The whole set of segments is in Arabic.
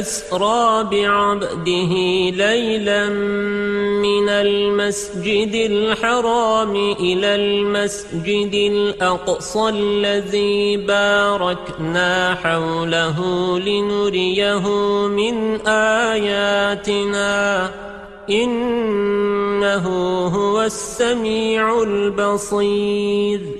أسرى بعبده ليلا من المسجد الحرام إلى المسجد الأقصى الذي باركنا حوله لنريه من آياتنا. إنه هو السميع البصير.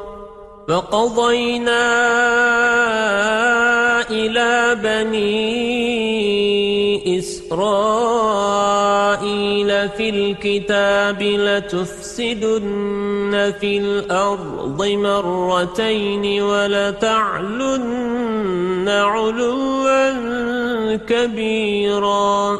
فقضينا إلى بني إسرائيل في الكتاب لتفسدن في الأرض مرتين ولتعلن علوا كبيرا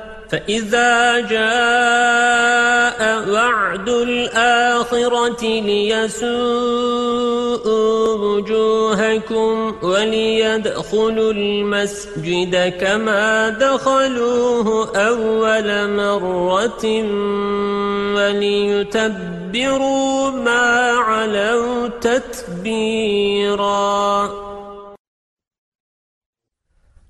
فإذا جاء وعد الآخرة ليسوءوا وجوهكم وليدخلوا المسجد كما دخلوه أول مرة وليتبروا ما علوا تتبيراً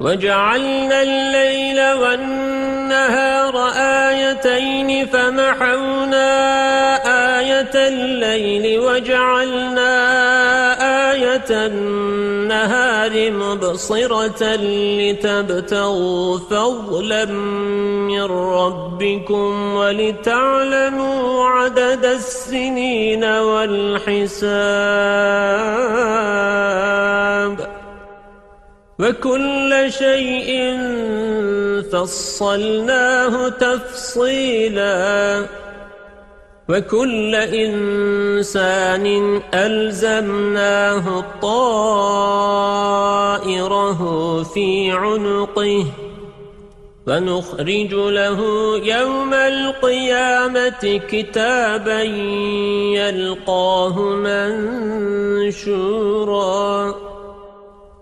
وجعلنا الليل والنهار آيتين فمحونا آية الليل وجعلنا آية النهار مبصرة لتبتغوا فضلا من ربكم ولتعلموا عدد السنين والحساب وكل شيء فصلناه تفصيلا. وكل إنسان ألزمناه طائره في عنقه. ونخرج له يوم القيامة كتابا يلقاه منشورا.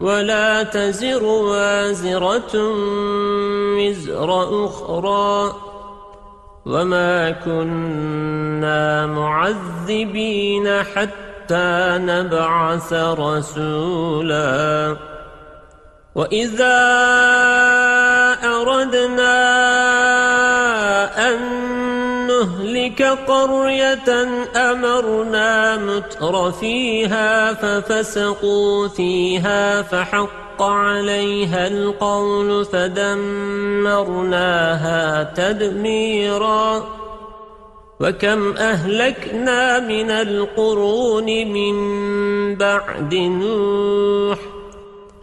ولا تزر وازرة وزر أخرى وما كنا معذبين حتى نبعث رسولا وإذا أردنا أن نهلك قرية أمرنا متر فيها ففسقوا فيها فحق عليها القول فدمرناها تدميرا وكم أهلكنا من القرون من بعد نوح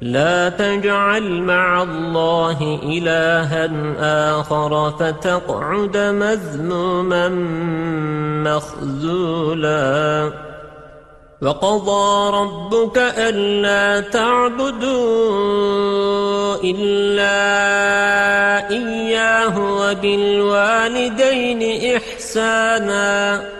لا تجعل مع الله إلها آخر فتقعد مذموما مخذولا. وقضى ربك ألا تعبدوا إلا إياه وبالوالدين إحسانا.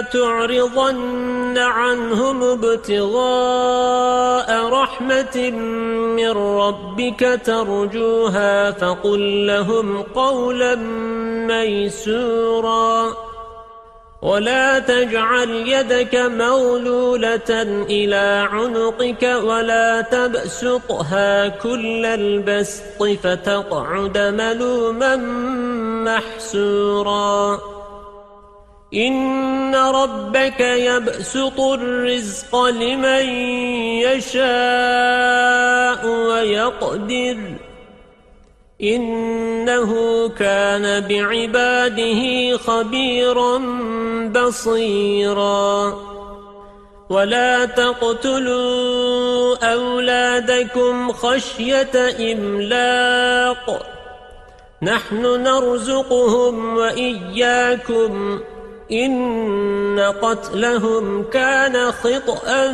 تعرضن عنهم ابتغاء رحمة من ربك ترجوها فقل لهم قولا ميسورا ولا تجعل يدك مولولة إلى عنقك ولا تبسطها كل البسط فتقعد ملوما محسورا إن ربك يبسط الرزق لمن يشاء ويقدر. إنه كان بعباده خبيرا بصيرا. ولا تقتلوا أولادكم خشية إملاق. نحن نرزقهم وإياكم. إن قتلهم كان خطأ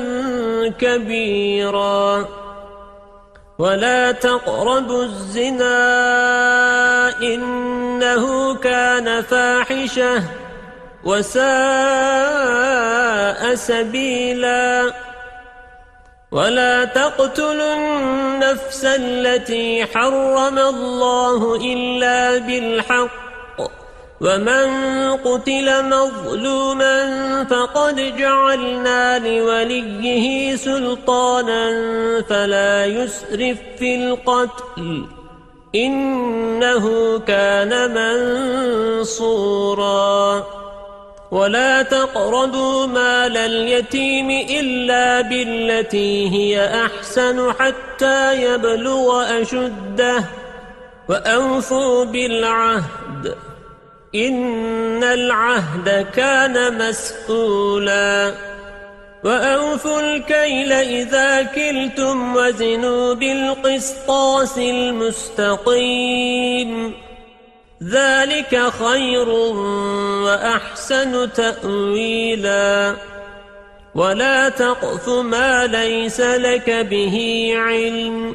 كبيراً. ولا تقربوا الزنا إنه كان فاحشة وساء سبيلا. ولا تقتلوا النفس التي حرم الله إلا بالحق. ومن قتل مظلوما فقد جعلنا لوليه سلطانا فلا يسرف في القتل إنه كان منصورا ولا تقربوا مال اليتيم إلا بالتي هي أحسن حتى يبلغ أشده وأوفوا بالعهد إن العهد كان مسؤولا وأوفوا الكيل إذا كلتم وزنوا بالقسطاس المستقيم ذلك خير وأحسن تأويلا ولا تقف ما ليس لك به علم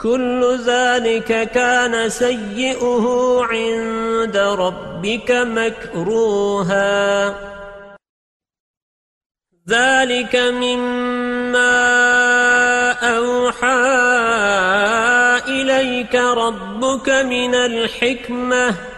كل ذلك كان سيئه عند ربك مكروها. ذلك مما أوحى إليك ربك من الحكمة.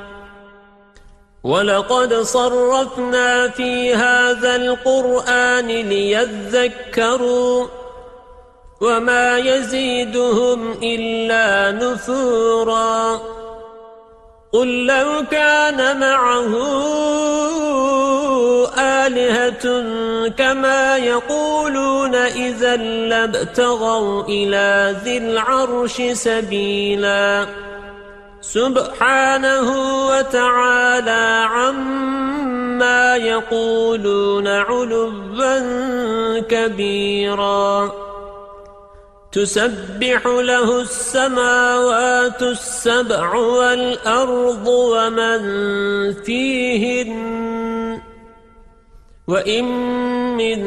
ولقد صرفنا في هذا القرآن ليذكروا وما يزيدهم إلا نفورا قل لو كان معه آلهة كما يقولون إذا لابتغوا إلى ذي العرش سبيلاً سبحانه وتعالى عما يقولون علوا كبيرا. تسبح له السماوات السبع والأرض ومن فيهن وإن من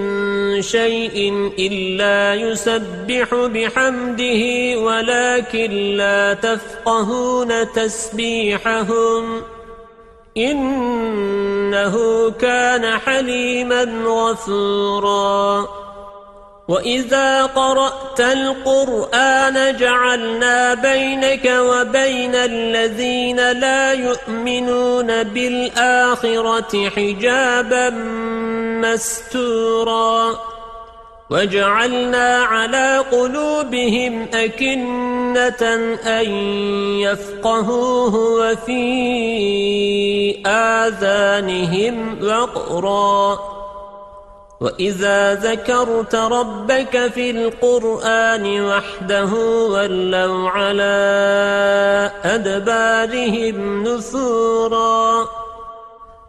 شيء إلا يسبح بحمده ولكن لا تفقهون تسبيحهم إنه كان حليما غفورا وإذا قرأت القرآن جعلنا بينك وبين الذين لا يؤمنون بالآخرة حجابا مستورا وجعلنا على قلوبهم أكنة أن يفقهوه وفي آذانهم وقرا وَإِذَا ذَكَرْتَ رَبَّكَ فِي الْقُرْآنِ وَحْدَهُ وَلَّوْا عَلَى أَدْبَارِهِمْ نُفُورًا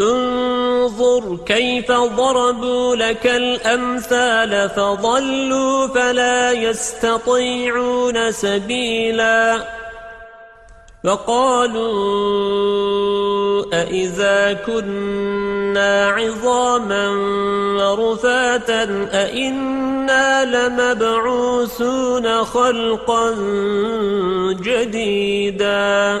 انظر كيف ضربوا لك الأمثال فضلوا فلا يستطيعون سبيلا. وقالوا أئذا كنا عظاما ورفاتا أئنا لمبعوثون خلقا جديدا.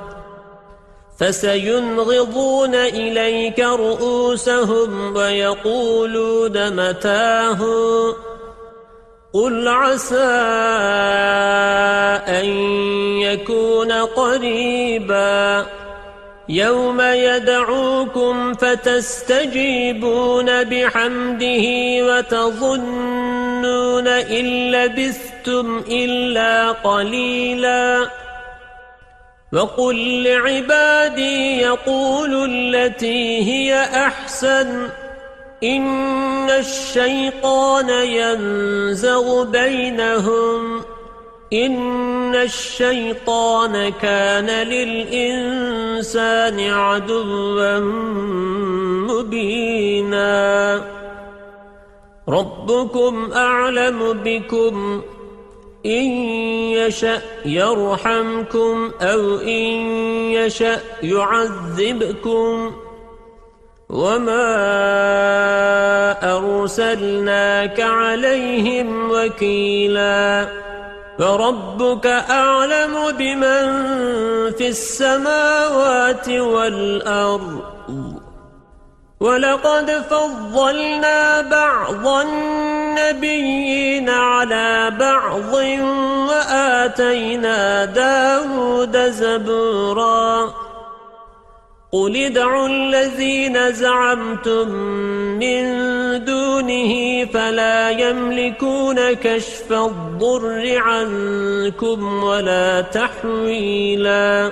فسينغضون إليك رؤوسهم ويقولون متاه. قل عسى أن يكون قريبا. يوم يدعوكم فتستجيبون بحمده وتظنون إن لبثتم إلا قليلا. وقل لعبادي يقول التي هي أحسن إن الشيطان ينزغ بينهم إن الشيطان كان للإنسان عدوا مبينا ربكم أعلم بكم إن يشأ يرحمكم أو إن يشأ يعذبكم وما أرسلناك عليهم وكيلا فربك أعلم بمن في السماوات والأرض ولقد فضلنا بعض النبيين على بعض وآتينا داود زبوراً. قل ادعوا الذين زعمتم من دونه فلا يملكون كشف الضر عنكم ولا تحويلا.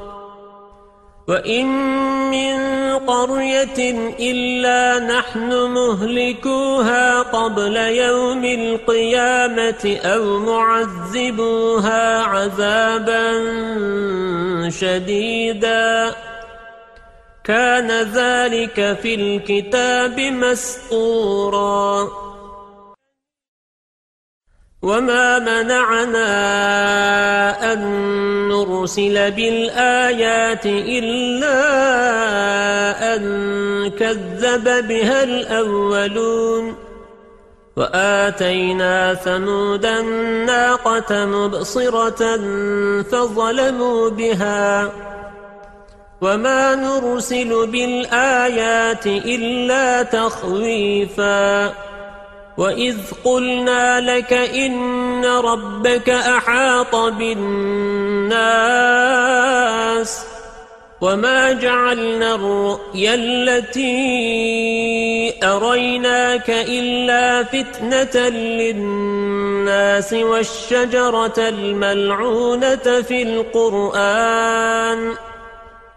وإن من قرية إلا نحن مهلكوها قبل يوم القيامة أو معذبوها عذابا شديدا كان ذلك في الكتاب مسطورا وما منعنا أن نرسل بالآيات إلا أن كذب بها الأولون وآتينا ثمود الناقة مبصرة فظلموا بها وما نرسل بالآيات إلا تخويفاً وَإِذْ قُلْنَا لَكَ إِنَّ رَبَّكَ أَحَاطَ بِالنَّاسِ وَمَا جَعَلْنَا الرُّؤْيَا الَّتِي أَرَيْنَاكَ إِلَّا فِتْنَةً لِلنَّاسِ وَالشَّجَرَةَ الْمَلْعُونَةَ فِي الْقُرْآنِ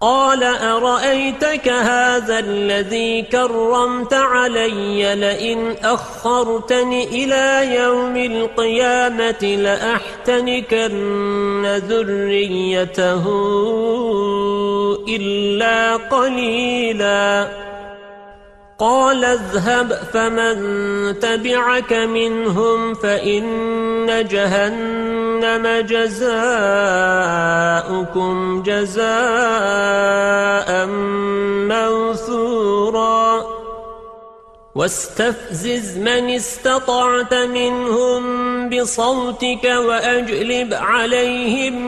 قال أرأيتك هذا الذي كرمت علي لئن أخرتني إلى يوم القيامة لأحتنكن ذريته إلا قليلاً قال اذهب فمن تبعك منهم فإن جهنم جزاؤكم جزاء موثورا واستفزز من استطعت منهم بصوتك وأجلب عليهم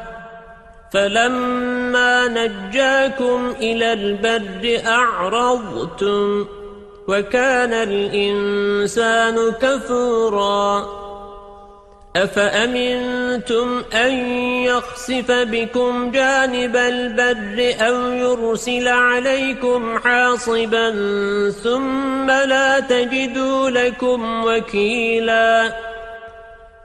فَلَمَّا نَجَّاكُمْ إِلَى الْبَرِّ أَعْرَضْتُمْ وَكَانَ الْإِنسَانُ كَفُورًا. أَفَأَمِنْتُمْ أَنْ يَخْسِفَ بِكُمْ جَانِبَ الْبَرِّ أَوْ يُرْسِلَ عَلَيْكُمْ حَاصِبًا ثُمَّ لَا تَجِدُوا لَكُمْ وَكِيلًا؟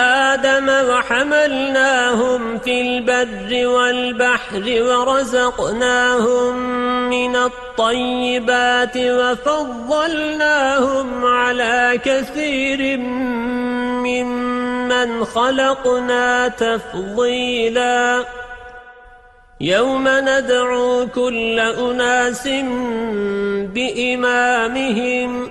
آدَمَ وَحَمَلْنَاهُمْ فِي الْبَرِّ وَالْبَحْرِ وَرَزَقْنَاهُمْ مِنَ الطَّيِّبَاتِ وَفَضَّلْنَاهُمْ عَلَى كَثِيرٍ مِّمَّنْ خَلَقْنَا تَفْضِيلًا. يَوْمَ نَدْعُو كُلَّ أُنَاسٍ بِإِمَامِهِمْ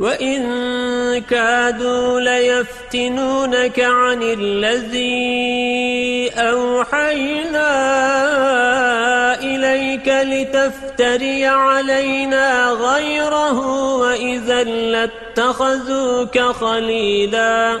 وَإِن كَادُوا لَيَفْتِنُونَكَ عَنِ الَّذِي أَوْحَيْنَا إِلَيْكَ لِتَفْتَرِيَ عَلَيْنَا غَيْرَهُ وَإِذًا لَّاتَّخَذُوكَ خَلِيلًا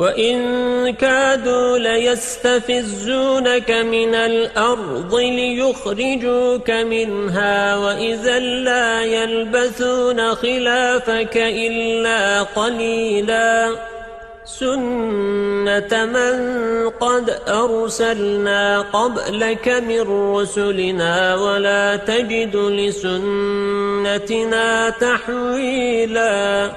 وَإِن كَادُوا لَيَسْتَفِزُّونَكَ مِنَ الْأَرْضِ لِيُخْرِجُوكَ مِنْهَا وَإِذًا لَّا يَلْبَثُونَ خِلَافَكَ إِلَّا قَلِيلًا سُنَّةَ مَن قَدْ أَرْسَلْنَا قَبْلَكَ مِن رُّسُلِنَا وَلَا تَجِدُ لِسُنَّتِنَا تَحْوِيلًا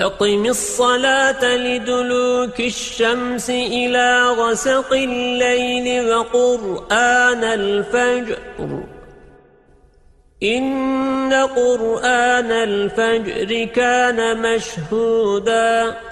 أقم الصلاة لدلوك الشمس إلى غسق الليل وقرآن الفجر. إن قرآن الفجر كان مشهوداً.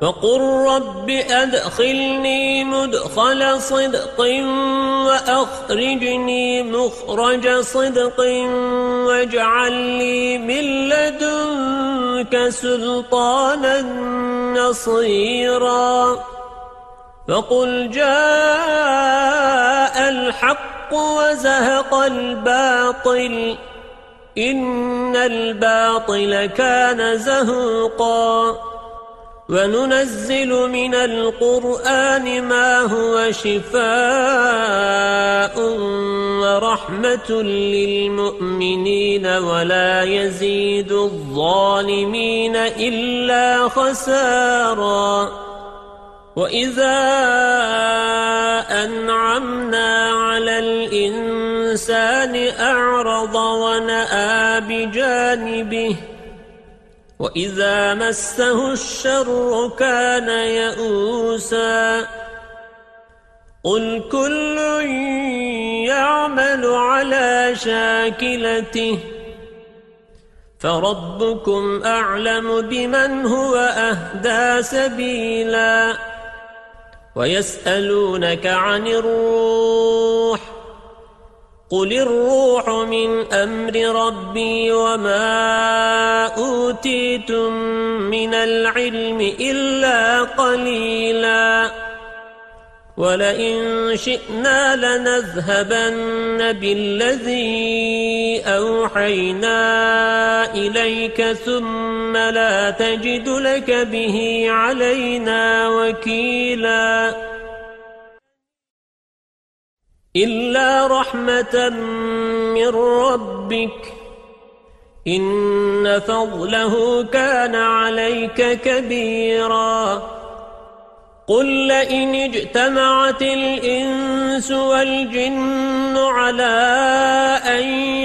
فقل رب أدخلني مدخل صدق وأخرجني مخرج صدق واجعل لي من لدنك سلطانا نصيرا. فقل جاء الحق وزهق الباطل إن الباطل كان زهوقا. وننزل من القرآن ما هو شفاء ورحمة للمؤمنين ولا يزيد الظالمين إلا خسارا. وإذا أنعمنا على الإنسان أعرض ونأى بجانبه وَإِذَا مَسَّهُ الشَّرُّ كَانَ يَئُوسًا قُلْ كُلٌّ يَعْمَلُ عَلَى شَاكِلَتِهِ فَرَبُّكُمْ أَعْلَمُ بِمَنْ هُوَ أَهْدَى سَبِيلًا وَيَسْأَلُونَكَ عَنِ الرُّوحِ قل الروح من أمر ربي وما أوتيتم من العلم إلا قليلا ولئن شئنا لنذهبن بالذي أوحينا إليك ثم لا تجد لك به علينا وكيلاً إلا رحمة من ربك. إن فضله كان عليك كبيراً. قل لئن اجتمعت الإنس والجن على أن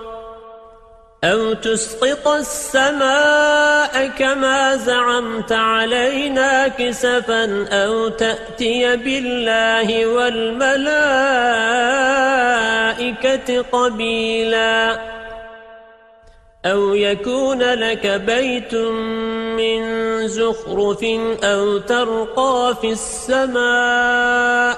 أو تسقط السماء كما زعمت علينا كسفا أو تأتي بالله والملائكة قبيلاً أو يكون لك بيت من زخرف أو ترقى في السماء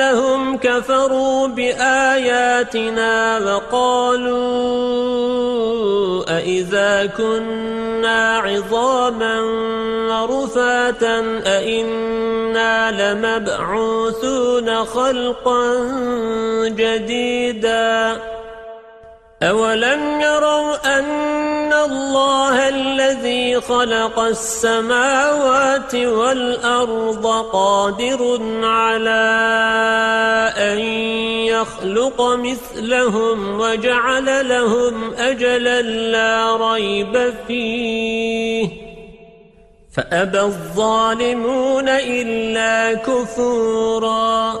بأنهم كفروا بآياتنا وقالوا أئذا كنا عظاما ورفاتا أئنا لمبعوثون خلقا جديدا أولم يروا أن الله الذي خلق السماوات والأرض قادر على أن يخلق مثلهم وجعل لهم أجلا لا ريب فيه فأبى الظالمون إلا كفوراً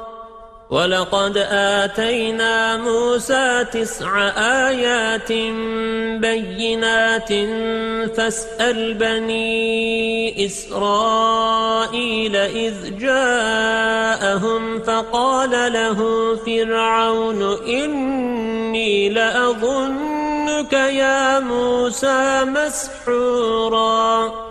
ولقد آتينا موسى تسع آيات بينات فاسأل بني إسرائيل إذ جاءهم فقال له فرعون إني لأظنك يا موسى مسحورا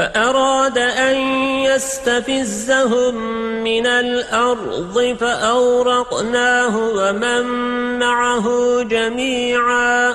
فأراد أن يستفزهم من الأرض فأورقناه ومن معه جميعا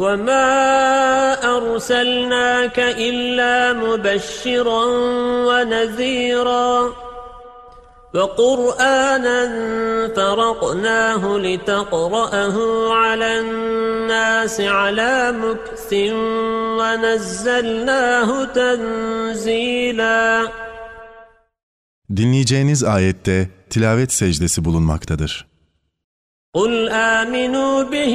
وما أرسلناك إلا مبشرا ونذيرا وقرآنا فرقناه لتقرأه على الناس على مكث ونزلناه تنزيلا Dinleyeceğiniz ayette tilavet secdesi bulunmaktadır. قُلْ آمِنُوا بِهِ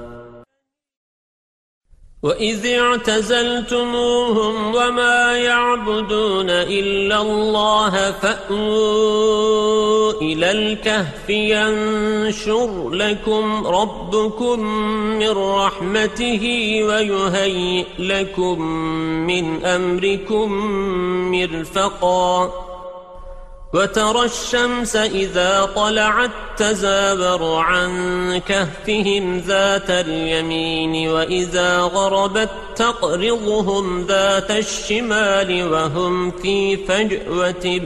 وَإِذِ اعْتَزَلْتُمُوهُمْ وَمَا يَعْبُدُونَ إِلَّا اللَّهَ فَأْوُوا إِلَى الْكَهْفِ يَنشُرْ لَكُمْ رَبُّكُمْ مِنْ رَحْمَتِهِ وَيُهَيِّئْ لَكُمْ مِنْ أَمْرِكُمْ مِرْفَقًا وترى الشمس إذا طلعت تزابر عن كهفهم ذات اليمين وإذا غربت تقرضهم ذات الشمال وهم في فجوة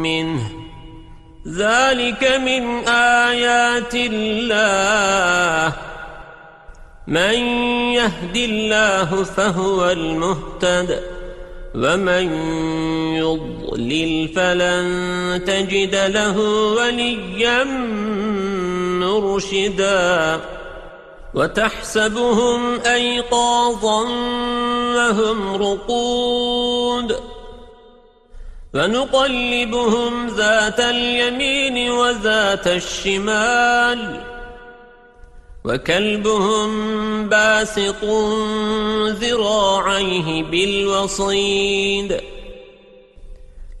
منه. ذلك من آيات الله. من يهد الله فهو المهتد. ومن يضلل فلن تجد له وليا مرشدا وتحسبهم أيقاظا وهم رقود فنقلبهم ذات اليمين وذات الشمال وكلبهم باسط ذراعيه بالوصيد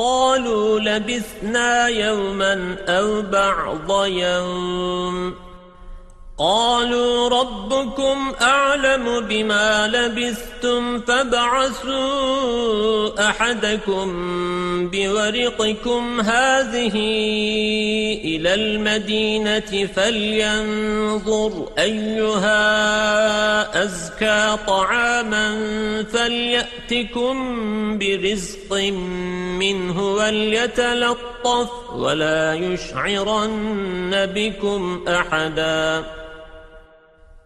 قالوا لبثنا يوما أو بعض يوم. قالوا ربكم أعلم بما لبثتم فابعثوا أحدكم بورقكم هذه إلى المدينة فلينظر أيها أزكى طعاما فليأتكم برزق منه وليتلطف ولا يشعرن بكم أحداً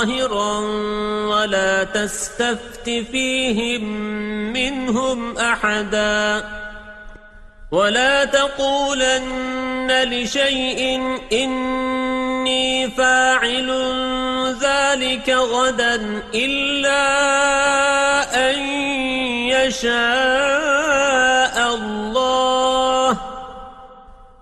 ظاهرا ولا تستفت فيهم منهم أحدا. ولا تقولن لشيء إني فاعل ذلك غدا إلا أن يشاء.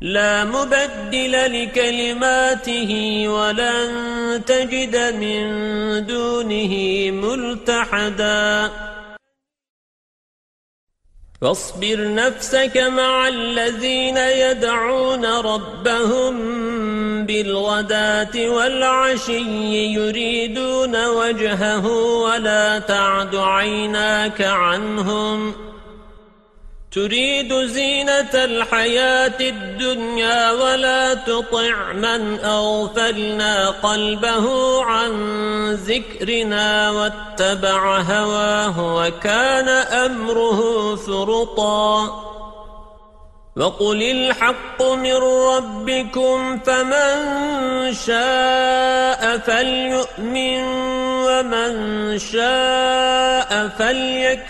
لا مبدل لكلماته ولن تجد من دونه ملتحداً. واصبر نفسك مع الذين يدعون ربهم بالغداة والعشي يريدون وجهه ولا تعد عيناك عنهم. تريد زينة الحياة الدنيا ولا تطع من أغفلنا قلبه عن ذكرنا واتبع هواه وكان أمره فرطا. وقل الحق من ربكم فمن شاء فليؤمن ومن شاء فليكفر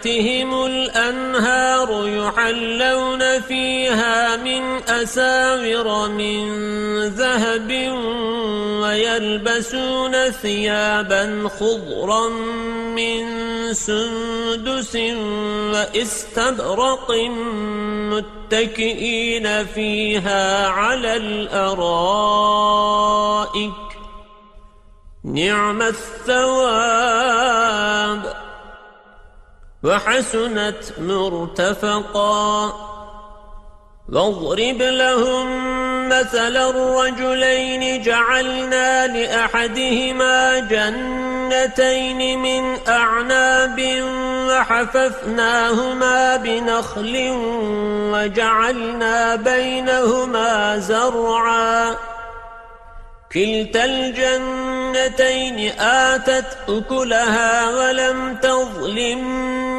تَحْتِهِمُ الْأَنْهَارُ يُحَلَّوْنَ فِيهَا مِنْ أَسَاوِرَ مِنْ ذَهَبٍ وَيَلْبَسُونَ ثِيَابًا خُضْرًا مِنْ سُنْدُسٍ وَإِسْتَبْرَقٍ مُتَّكِئِينَ فِيهَا عَلَى الْأَرَائِكِ. نِعْمَ الثَّوَابُ. وحسنت مرتفقا. واضرب لهم مثل الرجلين جعلنا لأحدهما جنتين من أعناب وحففناهما بنخل وجعلنا بينهما زرعا. كلتا الجنتين آتت أكلها ولم تظلم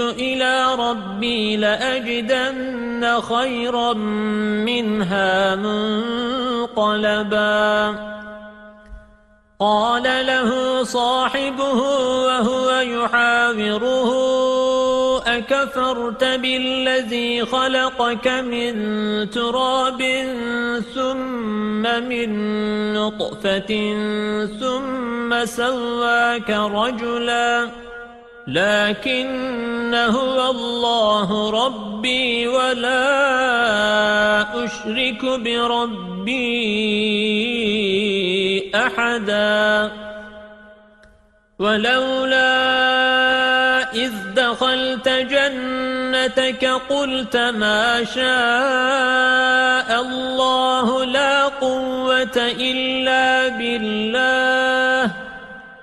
إلى ربي لأجدن خيرا منها منقلبا. قال له صاحبه وهو يحاوره أكفرت بالذي خلقك من تراب ثم من نطفة ثم سواك رجلا. لكن هو الله ربي ولا أشرك بربي أحدا. ولولا إذ دخلت جنتك قلت ما شاء الله لا قوة إلا بالله.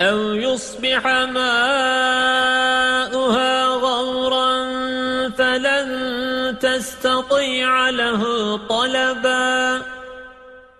أو يصبح ماؤها غورا فلن تستطيع له طلبا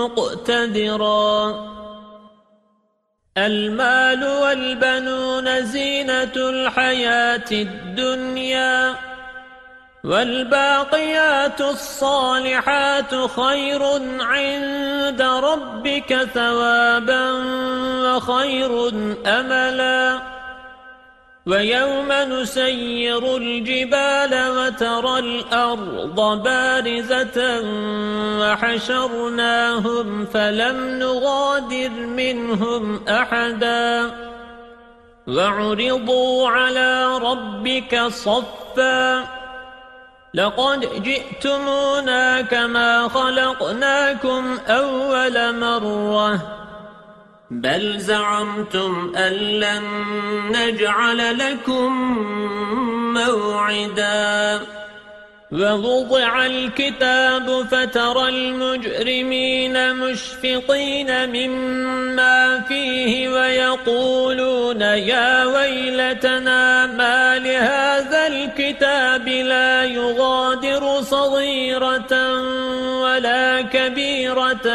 مقتدرا. المال والبنون زينة الحياة الدنيا والباقيات الصالحات خير عند ربك ثوابا وخير أملا. ويوم نسير الجبال وترى الأرض بارزة وحشرناهم فلم نغادر منهم أحدا. وعرضوا على ربك صفا. لقد جئتمونا كما خلقناكم أول مرة. بل زعمتم أن لن نجعل لكم موعدا. ووضع الكتاب فترى المجرمين مشفقين مما فيه ويقولون يا ويلتنا ما لهذا الكتاب لا يغادر صغيرة ولا كبيرة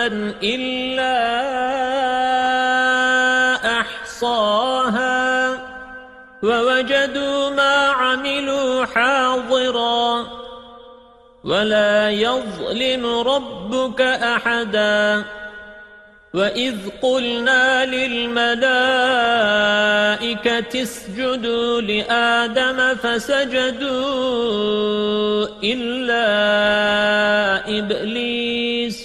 إلا أحصاها ووجدوا ما عملوا حاضرا ولا يظلم ربك أحدا وإذ قلنا للملائكة اسجدوا لآدم فسجدوا إلا إبليس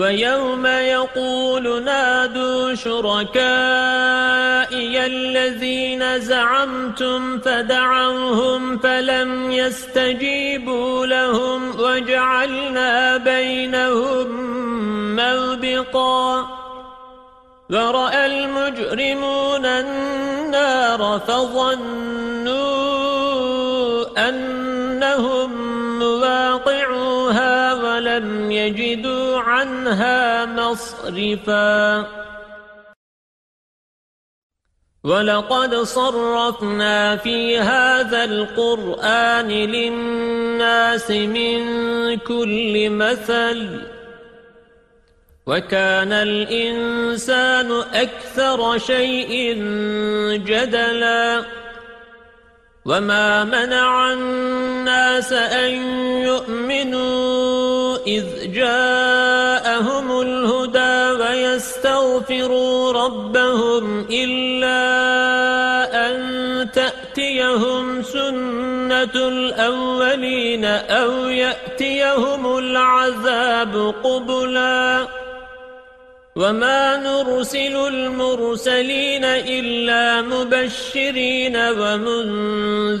ويوم يقول نادوا شركائي الذين زعمتم فدعوهم فلم يستجيبوا لهم وجعلنا بينهم موبقا ورأى المجرمون النار فظنوا أنهم ولم يجدوا عنها مصرفا ولقد صرفنا في هذا القرآن للناس من كل مثل وكان الإنسان أكثر شيء جدلا وما منع الناس أن يؤمنوا إذ جاءهم الهدى ويستغفروا ربهم إلا أن تأتيهم سنة الْأَوَّلِينَ أَوْ يَأْتِيَهُمُ الْعَذَابُ قُبُلًا وَمَا نُرْسِلُ الْمُرْسَلِينَ إِلَّا مُبَشِّرِينَ وَمُنذِرِينَ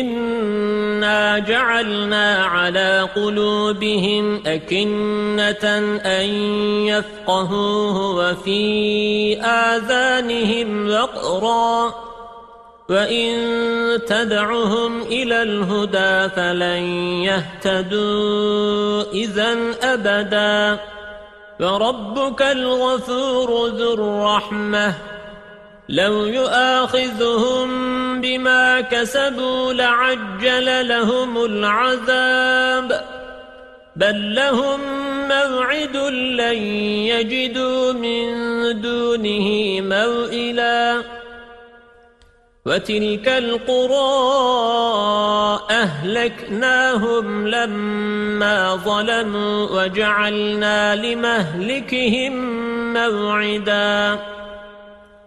إِنَّا جَعَلْنَا عَلَى قُلُوبِهِمْ أَكِنَّةً أَن يَفْقَهُوهُ وَفِي آذَانِهِمْ وَقْرًا وَإِن تَدْعُهُمْ إِلَى الْهُدَى فَلَن يَهْتَدُوا إِذًا أَبَدًا فَرَبُّكَ الْغَفُورُ ذُو الرَّحْمَةِ لَوْ يُؤَاخِذُهُم بِمَا كَسَبُوا لَعَجَّلَ لَهُمُ الْعَذَابَ. بَل لَّهُم مَّوْعِدٌ لَّن يَجِدُوا مِن دُونِهِ مَوْئِلًا. وَتِلْكَ الْقُرَى أَهْلَكْنَاهُمْ لَمَّا ظَلَمُوا وَجَعَلْنَا لِمَهْلِكِهِمْ مَوْعِدًا.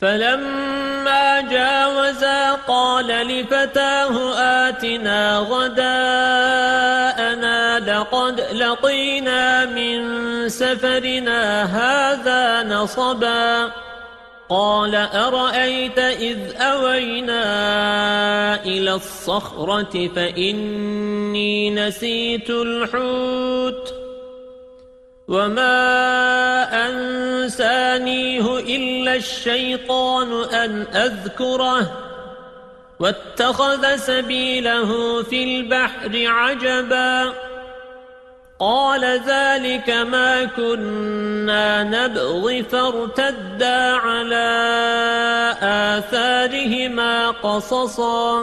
فَلَمَّا جَاوَزَا قَالَ لِفَتَاهُ آتِنَا غَدَاءَنَا لَقَدْ لَقِينَا مِنْ سَفَرِنَا هَذَا نَصَبًا قال أرأيت إذ أوينا إلى الصخرة فإني نسيت الحوت وما أنسانيه إلا الشيطان أن أذكره واتخذ سبيله في البحر عجباً قال ذلك ما كنا نبغي فارتدا على آثارهما قصصا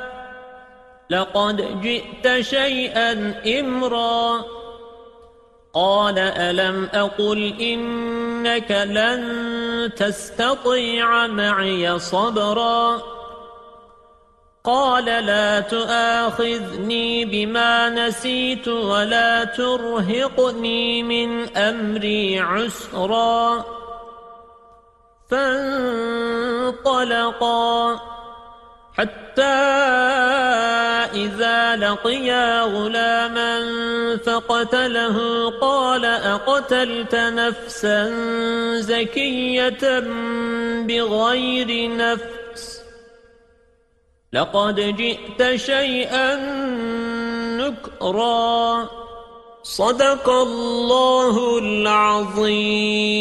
لقد جئت شيئا إمرا. قال ألم أقل إنك لن تستطيع معي صبرا؟ قال لا تؤاخذني بما نسيت ولا ترهقني من أمري عسرا. فانطلقا. حتى إذا لقيا غلاما فقتله قال أقتلت نفسا زكية بغير نفس؟ لقد جئت شيئا نكرا. صدق الله العظيم.